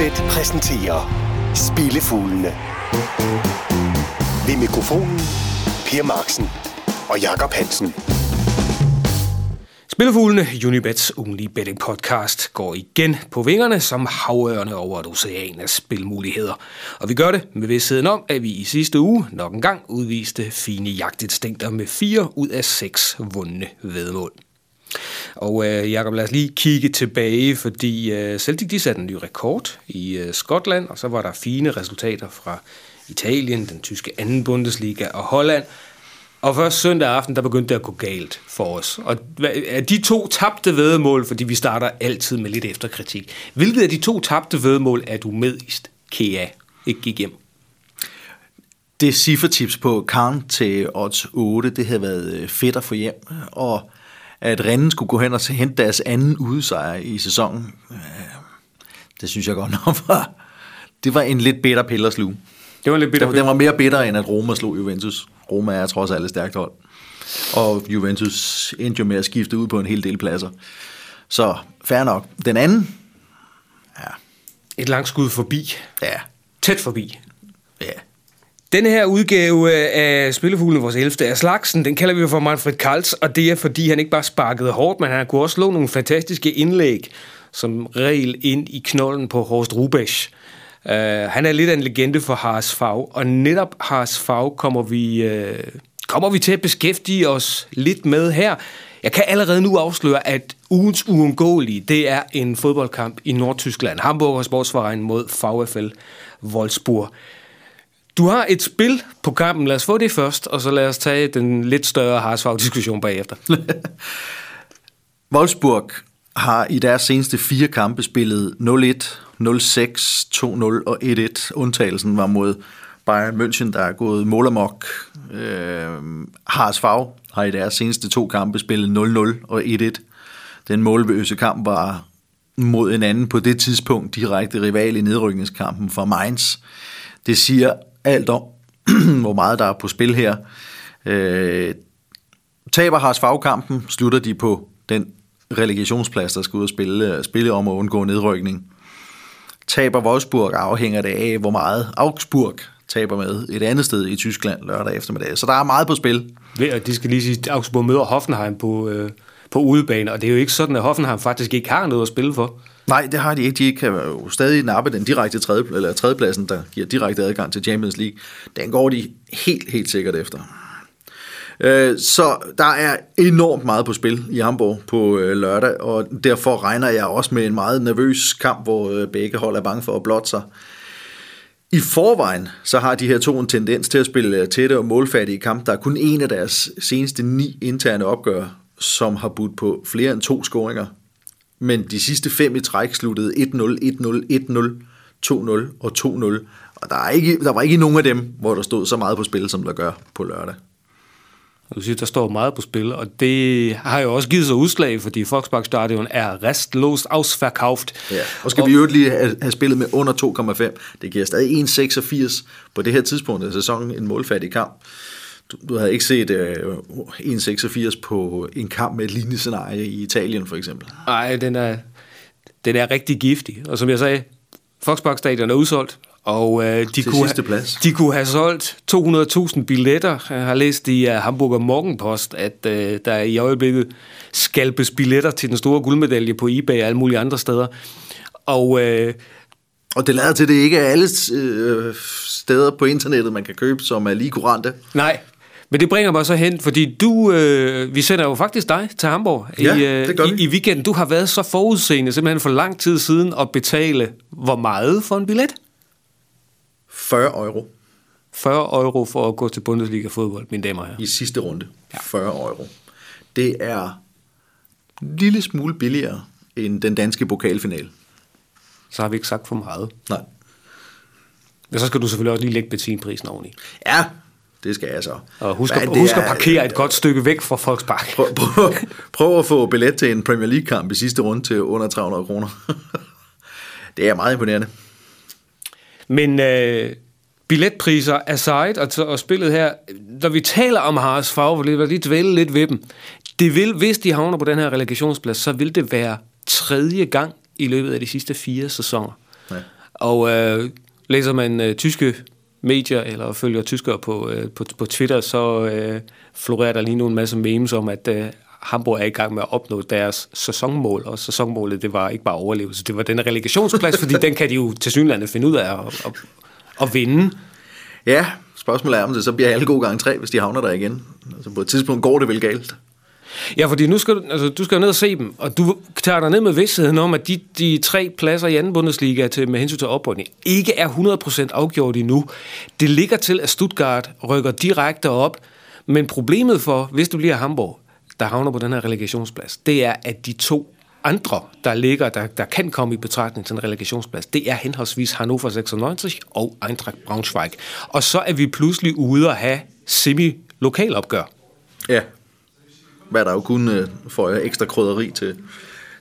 Unibet præsenterer Spillefuglene. Ved mikrofonen Per Marksen og Jakob Hansen. Spillefuglene, Unibets ugenlige betting podcast, går igen på vingerne som havørne over et ocean af spilmuligheder. Og vi gør det med vidstheden om, at vi i sidste uge nok en gang udviste fine jagtinstinkter med fire ud af seks vundne vedmål. Og øh, Jacob, lad os lige kigge tilbage, fordi øh, Celtic de satte en ny rekord i øh, Skotland, og så var der fine resultater fra Italien, den tyske anden Bundesliga og Holland. Og først søndag aften, der begyndte det at gå galt for os. Og er de to tabte vedmål, fordi vi starter altid med lidt efterkritik. Hvilket af de to tabte vedmål er du medist, Kea, ikke gik hjem? Det ciffertips på Karn til odds 8, det havde været øh, fedt at få hjem. Og at Rennes skulle gå hen og hente deres anden udesejr i sæsonen, øh, det synes jeg godt nok var, det var en lidt bitter pille at sluge. Det var lidt bitter. Den, den var mere bitter, end at Roma slog Juventus. Roma er trods alt et stærkt hold. Og Juventus endte jo med at skifte ud på en hel del pladser. Så fair nok. Den anden, ja. Et langt skud forbi. Ja. Tæt forbi. Ja. Den her udgave øh, af Spillefuglen, vores 11. af slagsen, den kalder vi for Manfred Karls, og det er fordi, han ikke bare sparkede hårdt, men han kunne også slå nogle fantastiske indlæg, som regel ind i knollen på Horst Rubesch. Uh, han er lidt af en legende for Haas Fag, og netop Haas Fag kommer vi, uh, kommer vi til at beskæftige os lidt med her. Jeg kan allerede nu afsløre, at ugens uundgåelige, det er en fodboldkamp i Nordtyskland. Hamburger Sportsverein mod VfL Wolfsburg. Du har et spil på kampen. Lad os få det først, og så lad os tage den lidt større Harsfag-diskussion bagefter. Wolfsburg har i deres seneste fire kampe spillet 0-1, 0-6, 2-0 og 1-1. Undtagelsen var mod Bayern München, der er gået målamok. Øh, Harsvag har i deres seneste to kampe spillet 0-0 og 1-1. Den målbøse kamp var mod en anden på det tidspunkt direkte rival i nedrykningskampen for Mainz. Det siger alt om, hvor meget der er på spil her. Øh, taber Haas fagkampen, slutter de på den relegationsplads, der skal ud og spille, spille om at undgå nedrykning. Taber Wolfsburg afhænger det af, hvor meget Augsburg taber med et andet sted i Tyskland lørdag eftermiddag. Så der er meget på spil. Det, de skal lige sige, at Augsburg møder Hoffenheim på, øh, på udebane, og det er jo ikke sådan, at Hoffenheim faktisk ikke har noget at spille for. Nej, det har de ikke. De kan jo stadig nappe den direkte tredje, eller tredjepladsen, der giver direkte adgang til Champions League. Den går de helt, helt sikkert efter. Øh, så der er enormt meget på spil i Hamburg på øh, lørdag, og derfor regner jeg også med en meget nervøs kamp, hvor øh, begge hold er bange for at blotte sig. I forvejen så har de her to en tendens til at spille tætte og målfattige kamp. Der er kun en af deres seneste ni interne opgør, som har budt på flere end to scoringer. Men de sidste fem i træk sluttede 1-0, 1-0, 1-0, 2-0 og 2-0. Og der, er ikke, der var ikke nogen af dem, hvor der stod så meget på spil, som der gør på lørdag. Du siger, der står meget på spil, og det har jo også givet sig udslag, fordi Volkspark Stadion er restlost ausverkauft. Ja, og skal og, vi jo lige have, have spillet med under 2,5. Det giver stadig 1,86 på det her tidspunkt af sæsonen, en målfattig kamp. Du, du havde ikke set uh, 1,86 på en kamp med et lignende scenarie i Italien, for eksempel. Nej, den er, den er rigtig giftig. Og som jeg sagde, Volkspark Stadion er udsolgt, og øh, de, kunne ha- plads. de kunne have solgt 200.000 billetter. Jeg har læst i uh, Hamburger Morgenpost, at øh, der i øjeblikket skalpes billetter til den store guldmedalje på eBay og alle mulige andre steder. Og, øh, og det lader til, at det ikke er alle øh, steder på internettet, man kan købe, som er lige kurante. Nej, men det bringer mig så hen, fordi du, øh, vi sender jo faktisk dig til Hamburg ja, i, øh, i, i weekenden. Du har været så forudseende simpelthen for lang tid siden at betale hvor meget for en billet? 40 euro. 40 euro for at gå til Bundesliga fodbold, mine damer her. I sidste runde. Ja. 40 euro. Det er en lille smule billigere end den danske pokalfinale. Så har vi ikke sagt for meget. Nej. Men så skal du selvfølgelig også lige lægge benzinprisen oveni. Ja, det skal jeg så. Og husk, at, husk at parkere et godt stykke væk fra Volkspark. Prøv, prøv, prøv at få billet til en Premier League-kamp i sidste runde til under 300 kroner. det er meget imponerende. Men øh, billetpriser aside, og, og spillet her, når vi taler om Haas Favre, vil lige dvæle lidt ved dem. Det vil, hvis de havner på den her relegationsplads, så vil det være tredje gang i løbet af de sidste fire sæsoner. Ja. Og øh, læser man øh, tyske medier, eller følger tyskere på, øh, på, på Twitter, så øh, florerer der lige nu en masse memes om, at øh, Hamburg er i gang med at opnå deres sæsonmål, og sæsonmålet, det var ikke bare overlevelse, det var den relegationsplads, fordi den kan de jo til synlande finde ud af at, at, at vinde. Ja, spørgsmålet er, om det så bliver alle gode gange tre, hvis de havner der igen. Altså på et tidspunkt går det vel galt. Ja, fordi nu skal du, altså, du skal jo ned og se dem, og du tager dig ned med vidstheden om, at de, de tre pladser i anden Bundesliga til, med hensyn til oprykning ikke er 100% afgjort endnu. Det ligger til, at Stuttgart rykker direkte op, men problemet for, hvis du bliver Hamburg, der havner på den her relegationsplads, det er, at de to andre, der ligger, der, der kan komme i betragtning til en relegationsplads, det er henholdsvis Hannover 96 og Eintracht Braunschweig. Og så er vi pludselig ude at have semi-lokalopgør. Ja, hvad der jo kun uh, får ekstra krydderi til,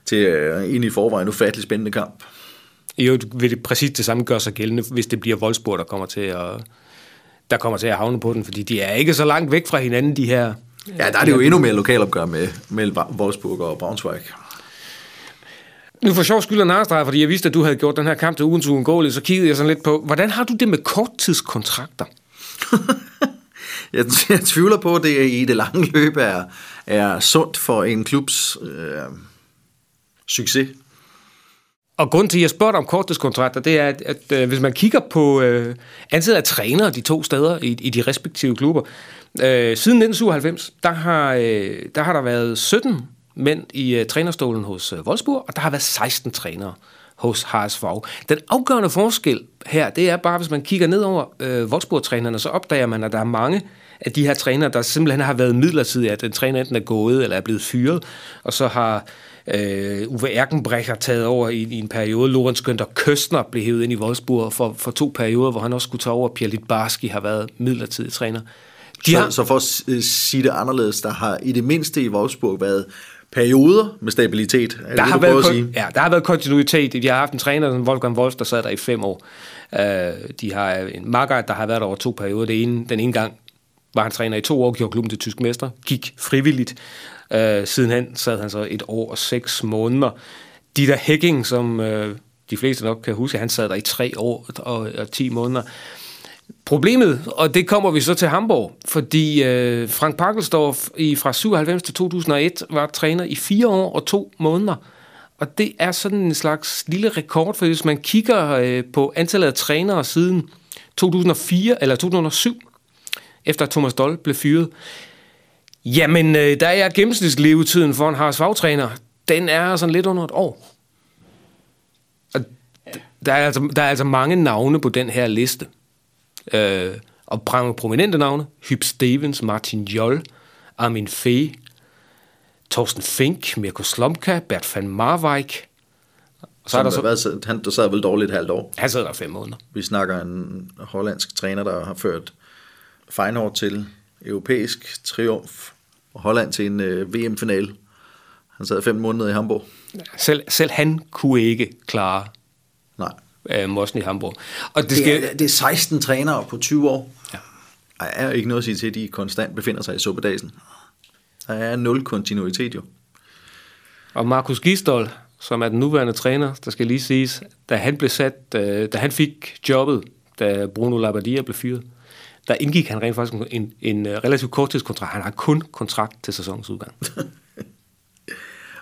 til uh, en i forvejen ufattelig spændende kamp. Jo, vil det præcis det samme gøre sig gældende, hvis det bliver Wolfsburg, der kommer til at, der kommer til at havne på den, fordi de er ikke så langt væk fra hinanden, de her. Ja, der er det jo endnu mere lokalopgør med, med Wolfsburg og Braunschweig. Nu for sjov skyld og fordi jeg vidste, at du havde gjort den her kamp til ugens uundgåeligt, så kiggede jeg sådan lidt på, hvordan har du det med korttidskontrakter? jeg, jeg tvivler på, at det i det lange løb er, er sundt for en klubs øh, succes. Og grund til, at jeg spørger om korttidskontrakter, det er, at, at, at øh, hvis man kigger på øh, antallet af trænere de to steder i, i de respektive klubber, øh, siden 1997, der har, øh, der har der været 17 mænd i øh, trænerstolen hos øh, Wolfsburg, og der har været 16 trænere hos HSV. Den afgørende forskel her, det er bare, hvis man kigger ned over øh, Wolfsburg-trænerne, så opdager man, at der er mange af de her trænere, der simpelthen har været midlertidige, at den træner enten er gået eller er blevet fyret, og så har øh, Uwe Erkenbrecher taget over i, i en periode. Lorenz Günther Køstner blev hævet ind i Wolfsburg for, for to perioder, hvor han også skulle tage over. Pierre Litbarski har været midlertidig træner. De har... så, så for at øh, sige det anderledes, der har i det mindste i Wolfsburg været perioder med stabilitet. Er der, det, har været, at sige? Ja, der har været kontinuitet. De har haft en træner, som Wolfgang Wolf, der sad der i fem år. Uh, de har en Margaret, der har været der over to perioder. Det ene, den ene gang var han træner i to år, gjorde klubben til tysk mester, gik frivilligt. Øh, sidenhen sad han så et år og seks måneder. De der Hækking, som øh, de fleste nok kan huske, han sad der i tre år og, og ti måneder. Problemet, og det kommer vi så til Hamburg, fordi øh, Frank Parkelsdorf i, fra 97 til 2001 var træner i fire år og to måneder. Og det er sådan en slags lille rekord, for hvis man kigger øh, på antallet af trænere siden 2004 eller 2007, efter Thomas Doll blev fyret, jamen øh, der er gennemsnitslevetiden for en HSV-træner, den er sådan lidt under et år. Og der er, altså, der er altså mange navne på den her liste. Øh, og prominente navne, Hyp Stevens, Martin Jol, Armin Fee, Thorsten Fink, Mirko Slomka, Bert van Marwijk. Og så er der så, hvad, han der sad vel dårligt et halvt år. Han sad der fem måneder. Vi snakker en hollandsk træner, der har ført Feyenoord til europæisk triumf, og Holland til en øh, VM-finale. Han sad fem måneder i Hamburg. Selv, selv han kunne ikke klare Nej af Mossen i Hamburg. Og det, det, skal... er, det er 16 trænere på 20 år. Ja. Der er ikke noget at sige til, at de konstant befinder sig i suppedagen. Der er nul kontinuitet jo. Og Markus Gistol, som er den nuværende træner, der skal lige siges, da han blev sat, da, da han fik jobbet, da Bruno Labbadia blev fyret, der indgik han rent faktisk en, en relativt korttidskontrakt. Han har kun kontrakt til sæsonens udgang.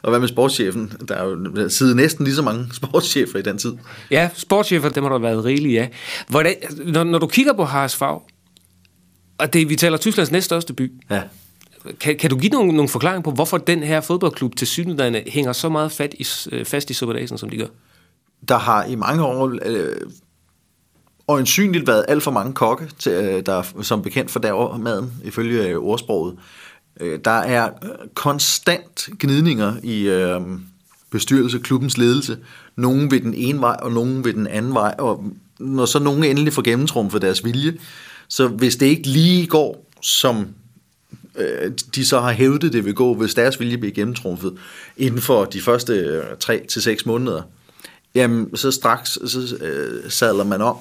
Og hvad med sportschefen? Der er jo siddet næsten lige så mange sportschefer i den tid. Ja, sportschefer, dem har der været rigeligt, ja. Hvordan, når, når du kigger på HSV, og det, vi taler Tysklands næststørste by, ja. kan, kan du give nogle, nogle forklaringer på, hvorfor den her fodboldklub til synligheden hænger så meget fat i, øh, fast i Superdagen, som de gør? Der har i mange år øh, øjensynligt været alt for mange kokke, til, øh, der som bekendt for maden, ifølge øh, ordsproget. Øh, der er øh, konstant gnidninger i øh, bestyrelse, klubbens ledelse. Nogen ved den ene vej, og nogen ved den anden vej. Og når så nogen endelig får gennemtrumfet deres vilje, så hvis det ikke lige går, som øh, de så har hævdet det vil gå, hvis deres vilje bliver gennemtrumfet inden for de første øh, 3 til seks måneder, jamen så straks så, øh, sadler man om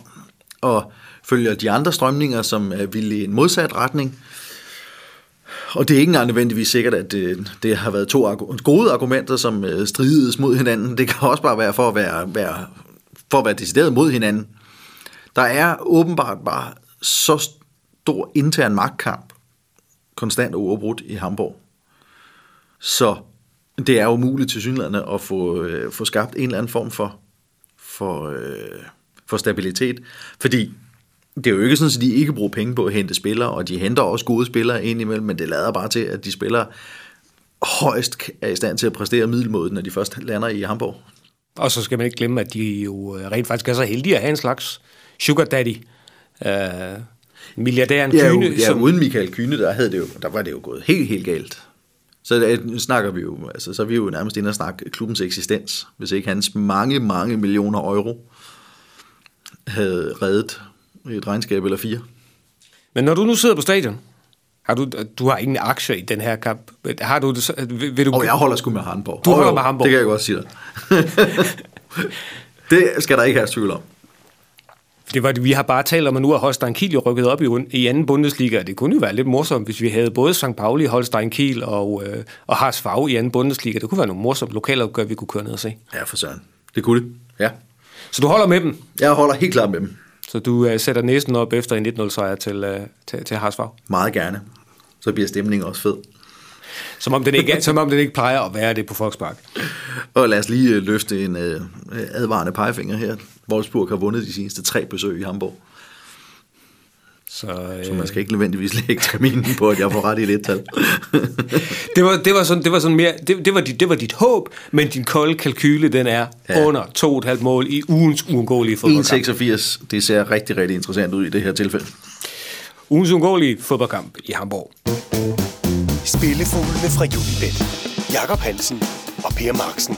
og følger de andre strømninger, som er villige i en modsat retning, og det er ikke engang nødvendigvis sikkert, at det, det har været to gode argumenter, som øh, strides mod hinanden. Det kan også bare være for at være, være for at være decideret mod hinanden. Der er åbenbart bare så stor intern magtkamp, konstant og uafbrudt i Hamburg. Så det er umuligt til synligheden at få, øh, få skabt en eller anden form for, for, øh, for stabilitet. Fordi det er jo ikke sådan, at de ikke bruger penge på at hente spillere, og de henter også gode spillere ind imellem, men det lader bare til, at de spillere højst er i stand til at præstere middelmåden, når de først lander i Hamburg. Og så skal man ikke glemme, at de jo øh, rent faktisk er så heldige at have en slags sugar daddy. Uh, milliardæren ja, Kyne. Ja, som... uden Michael Kyne, der, havde det jo, der var det jo gået helt, helt galt. Så det, snakker vi jo, altså, så er vi jo nærmest inde og snakke klubbens eksistens, hvis ikke hans mange, mange millioner euro havde reddet et regnskab eller fire. Men når du nu sidder på stadion, har du, du har ingen aktier i den her kamp. Har du, vil, vil du... Og jeg holder sgu med Hamburg. Du holder med Hamburg. Det kan jeg godt sige dig. det skal der ikke have tvivl om. Det var, vi har bare talt om, at nu er Holstein Kiel jo rykket op i, i anden Bundesliga. Det kunne jo være lidt morsomt, hvis vi havde både St. Pauli, Holstein Kiel og, øh, og Haas Fag i anden Bundesliga. Det kunne være nogle morsomme lokalopgør, vi kunne køre ned og se. Ja, for søren. Det kunne det, ja. Så du holder med dem? Jeg holder helt klart med dem. Så du uh, sætter næsten op efter en 1-0-sejr til, uh, til, til Haas Fag? Meget gerne. Så bliver stemningen også fed. Som om den ikke, som om den ikke plejer at være det på Volkspark. Og lad os lige øh, løfte en uh, advarende pegefinger her. Wolfsburg har vundet de seneste tre besøg i Hamburg. Så, øh... så man skal ikke nødvendigvis lægge terminen på, at jeg får ret i lidt tal. det, var, det, var sådan, det var sådan mere, det, det, var dit, det var dit håb, men din kolde kalkyle, den er ja. under 2,5 mål i ugens uundgåelige fodboldkamp. 1,86, det ser rigtig, rigtig interessant ud i det her tilfælde. Ugens uundgåelige fodboldkamp i Hamburg. Spillefuglene fra Julibet. Jakob Hansen og Per Marksen.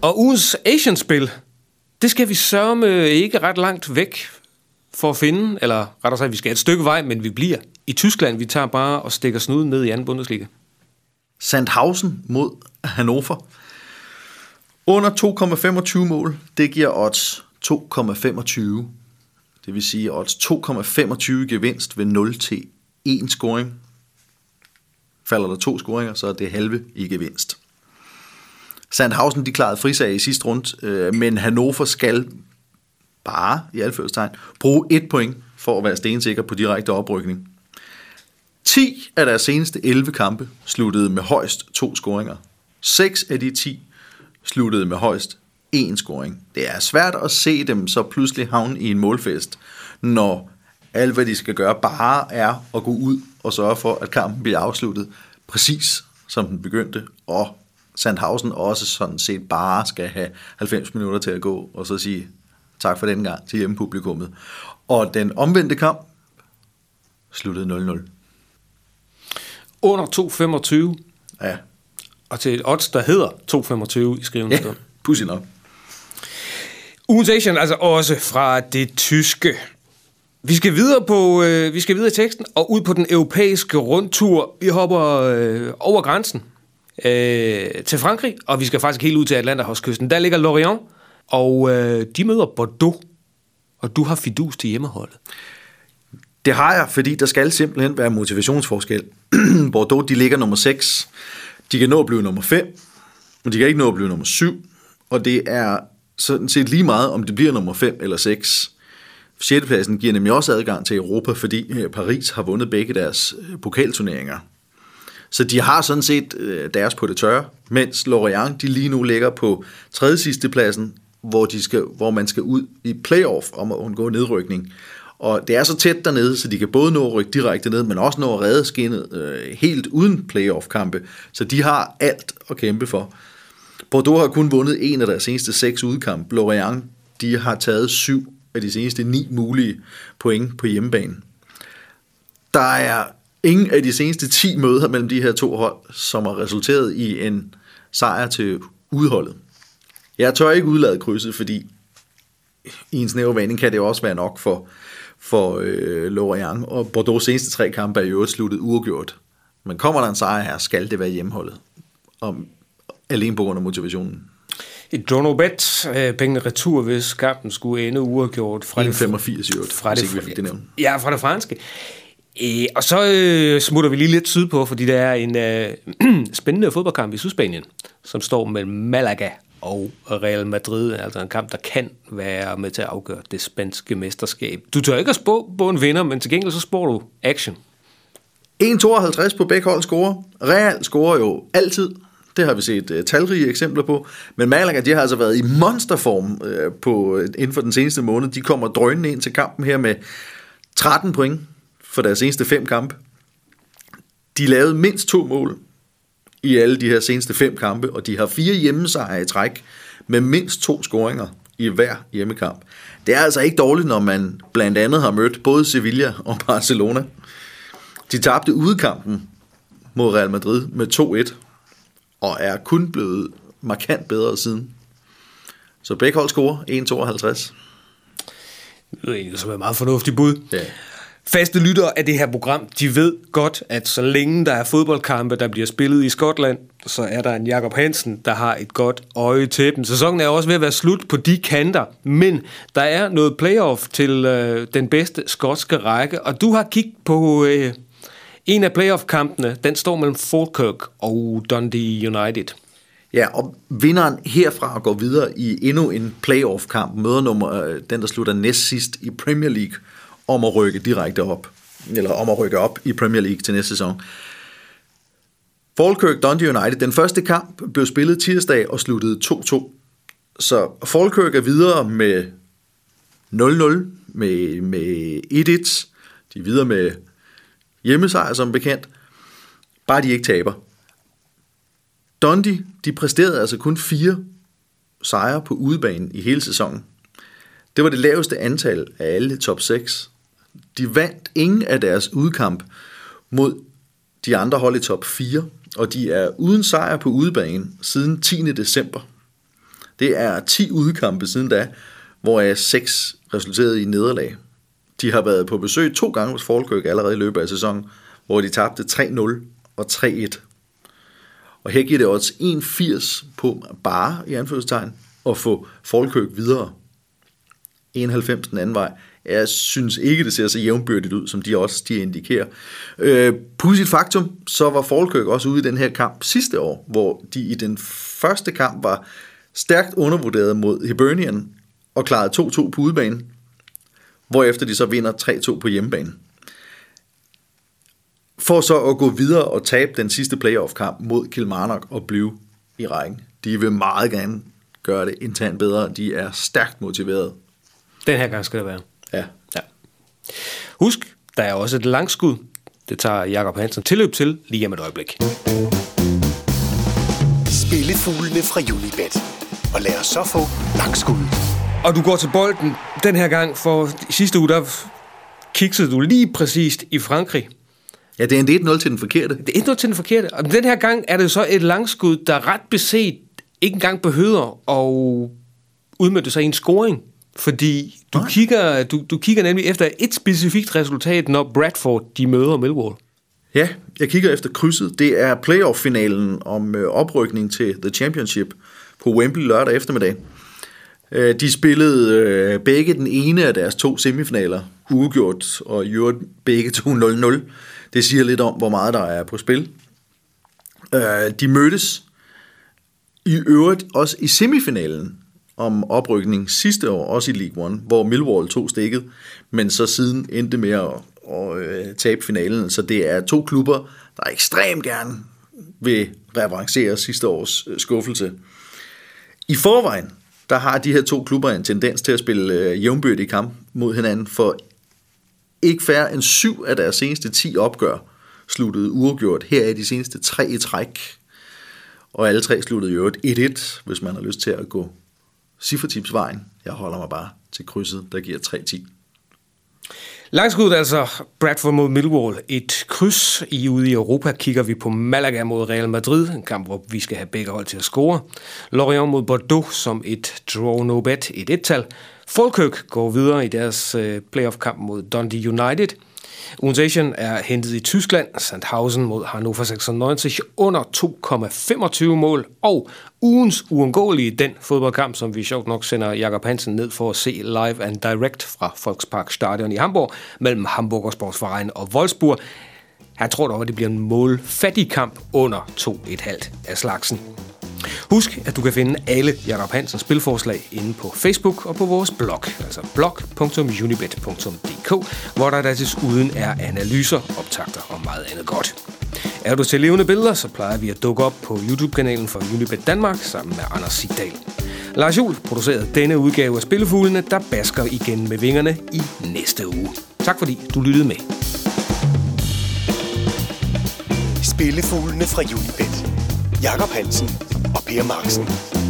Og ugens Asian-spil, det skal vi sørge ikke ret langt væk for at finde, eller rettere sagt, vi skal et stykke vej, men vi bliver i Tyskland. Vi tager bare og stikker snuden ned i anden Bundesliga. Sandhausen mod Hannover. Under 2,25 mål, det giver odds 2,25. Det vil sige odds 2,25 gevinst ved 0 til 1 scoring. Falder der to scoringer, så er det halve i gevinst. Sandhausen de klarede frisag i sidste runde, øh, men Hannover skal bare, i alførstegn, bruge et point for at være stensikker på direkte oprykning. 10 af deres seneste 11 kampe sluttede med højst to scoringer. 6 af de 10 sluttede med højst én scoring. Det er svært at se dem så pludselig havne i en målfest, når alt hvad de skal gøre bare er at gå ud og sørge for, at kampen bliver afsluttet præcis som den begyndte, og Sandhausen også sådan set bare skal have 90 minutter til at gå, og så sige, Tak for den gang til hjemmepublikummet. Og den omvendte kamp sluttede 0-0. Under 2,25. Ja. Og til et odds, der hedder 2,25 i skrivende ja, pudsigt nok. Ugens Asian, altså også fra det tyske. Vi skal videre på, øh, vi skal videre i teksten og ud på den europæiske rundtur. Vi hopper øh, over grænsen øh, til Frankrig, og vi skal faktisk helt ud til Atlanterhavskysten. Der ligger Lorient, og øh, de møder Bordeaux, og du har fidus til hjemmeholdet. Det har jeg, fordi der skal simpelthen være motivationsforskel. Bordeaux, de ligger nummer 6. De kan nå at blive nummer 5, men de kan ikke nå at blive nummer 7. Og det er sådan set lige meget, om det bliver nummer 5 eller 6. 6. pladsen giver nemlig også adgang til Europa, fordi øh, Paris har vundet begge deres øh, pokalturneringer. Så de har sådan set øh, deres på det tørre, mens Lorient de lige nu ligger på tredje sidste pladsen hvor, de skal, hvor man skal ud i playoff om at undgå nedrykning. Og det er så tæt dernede, så de kan både nå at rykke direkte ned, men også nå at redde skinnet øh, helt uden playoff-kampe. Så de har alt at kæmpe for. Bordeaux har kun vundet en af deres seneste seks udkamp. Lorient, de har taget syv af de seneste ni mulige point på hjemmebane. Der er ingen af de seneste 10 møder mellem de her to hold, som har resulteret i en sejr til udholdet. Jeg tør ikke udlade krydset, fordi i en snæver vending kan det jo også være nok for, for øh, Lorient. Og Bordeaux seneste tre kampe er jo sluttet uafgjort. Men kommer der en sejr her, skal det være hjemmeholdet. Og alene på grund af motivationen. Et Dono Bet, øh, pengene retur, hvis kampen skulle ende uafgjort. Fra 1,85 i øvrigt, fra det, vi det nævnt. Ja, fra det franske. E, og så øh, smutter vi lige lidt syd på, fordi der er en øh, spændende fodboldkamp i Sydspanien, som står mellem Malaga og Real Madrid, altså en kamp, der kan være med til at afgøre det spanske mesterskab. Du tør ikke at spå på en vinder, men til gengæld så spår du action. 1,52 på begge hold scorer. Real scorer jo altid. Det har vi set uh, talrige eksempler på. Men Malaga, de har altså været i monsterform uh, på, inden for den seneste måned. De kommer drønende ind til kampen her med 13 point for deres seneste fem kampe. De lavede mindst to mål i alle de her seneste fem kampe, og de har fire hjemmesejre i træk med mindst to scoringer i hver hjemmekamp. Det er altså ikke dårligt, når man blandt andet har mødt både Sevilla og Barcelona. De tabte udkampen mod Real Madrid med 2-1, og er kun blevet markant bedre siden. Så begge hold scorer 1-52. Det er som et meget fornuftigt bud. Ja. Faste lyttere af det her program, de ved godt, at så længe der er fodboldkampe, der bliver spillet i Skotland, så er der en Jakob Hansen, der har et godt øje til dem. Sæsonen er også ved at være slut på de kanter, men der er noget playoff til øh, den bedste skotske række, og du har kigget på øh, en af playoff-kampene. Den står mellem Falkirk og Dundee United. Ja, og vinderen herfra går videre i endnu en playoff-kamp, møder nummer, øh, den der slutter næst sidst i Premier League, om at rykke direkte op, eller om at rykke op i Premier League til næste sæson. Falkirk Dundee United, den første kamp blev spillet tirsdag og sluttede 2-2. Så Falkirk er videre med 0-0, med, med 1-1. De er videre med hjemmesejr som bekendt. Bare de ikke taber. Dundee, de præsterede altså kun fire sejre på udebanen i hele sæsonen. Det var det laveste antal af alle top 6. De vandt ingen af deres udkamp mod de andre hold i top 4, og de er uden sejr på udebanen siden 10. december. Det er 10 udkampe siden da, hvoraf 6 resulterede i nederlag. De har været på besøg to gange hos Falkirk allerede i løbet af sæsonen, hvor de tabte 3-0 og 3-1. Og her giver det odds 1,80 på bare i anførselstegn at få Falkirk videre. 91 den anden vej. Jeg synes ikke, det ser så jævnbyrdigt ud, som de også de indikerer. Øh, Pudsigt faktum, så var Falkirk også ude i den her kamp sidste år, hvor de i den første kamp var stærkt undervurderet mod Hibernian og klarede 2-2 på udebane, hvorefter de så vinder 3-2 på hjemmebane. For så at gå videre og tabe den sidste playoff-kamp mod Kilmarnock og blive i rækken. De vil meget gerne gøre det internt bedre. De er stærkt motiveret. Den her gang skal det være. Husk, der er også et langskud. Det tager Jakob Hansen tilløb til lige om et øjeblik. Spillefuglene fra Unibet. Og lad os så få langskud. Og du går til bolden den her gang, for sidste uge, der kiksede du lige præcist i Frankrig. Ja, det er en 1-0 til den forkerte. Det er ikke noget til den forkerte. Og den her gang er det så et langskud, der ret beset ikke engang behøver at udmønte sig i en scoring. Fordi du kigger, du, du kigger nemlig efter et specifikt resultat, når Bradford de møder Millwall. Ja, jeg kigger efter krydset. Det er playoff-finalen om øh, oprykning til The Championship på Wembley lørdag eftermiddag. Øh, De spillede øh, begge den ene af deres to semifinaler, uafgjort, og i øvrigt begge to 0-0. Det siger lidt om, hvor meget der er på spil. Øh, De mødtes i øvrigt også i semifinalen om oprykning sidste år, også i League One, hvor Millwall tog stikket, men så siden endte med at, at at tabe finalen. Så det er to klubber, der ekstremt gerne vil revancere sidste års øh, skuffelse. I forvejen, der har de her to klubber en tendens til at spille øh, jævnbyrdige kamp mod hinanden, for ikke færre end syv af deres seneste 10 opgør sluttede uafgjort. Her er de seneste tre i træk, og alle tre sluttede i øvrigt 1-1, hvis man har lyst til at gå cifretipsvejen. Jeg holder mig bare til krydset, der giver 3-10. Langskud altså Bradford mod Millwall. Et kryds i ude i Europa kigger vi på Malaga mod Real Madrid. En kamp, hvor vi skal have begge hold til at score. Lorient mod Bordeaux som et draw no bet, et et-tal. Falkirk går videre i deres øh, playoff-kamp mod Dundee United. Ugens Asian er hentet i Tyskland. Sandhausen mod Hannover 96 under 2,25 mål. Og ugens uundgåelige den fodboldkamp, som vi sjovt nok sender Jakob Hansen ned for at se live and direct fra Volkspark Stadion i Hamburg mellem Hamburger Sportsverein og Wolfsburg. Han tror dog, at det bliver en målfattig kamp under 2,5 af slagsen. Husk, at du kan finde alle Jakob Hansens spilforslag inde på Facebook og på vores blog, altså blog.unibet.dk, hvor der desuden er analyser, optagter og meget andet godt. Er du til levende billeder, så plejer vi at dukke op på YouTube-kanalen for Unibet Danmark sammen med Anders Sigdal. Lars Juhl producerede denne udgave af Spillefuglene, der basker igen med vingerne i næste uge. Tak fordi du lyttede med. Spillefuglene fra Unibet. Jakob Hansen og Per Marksen.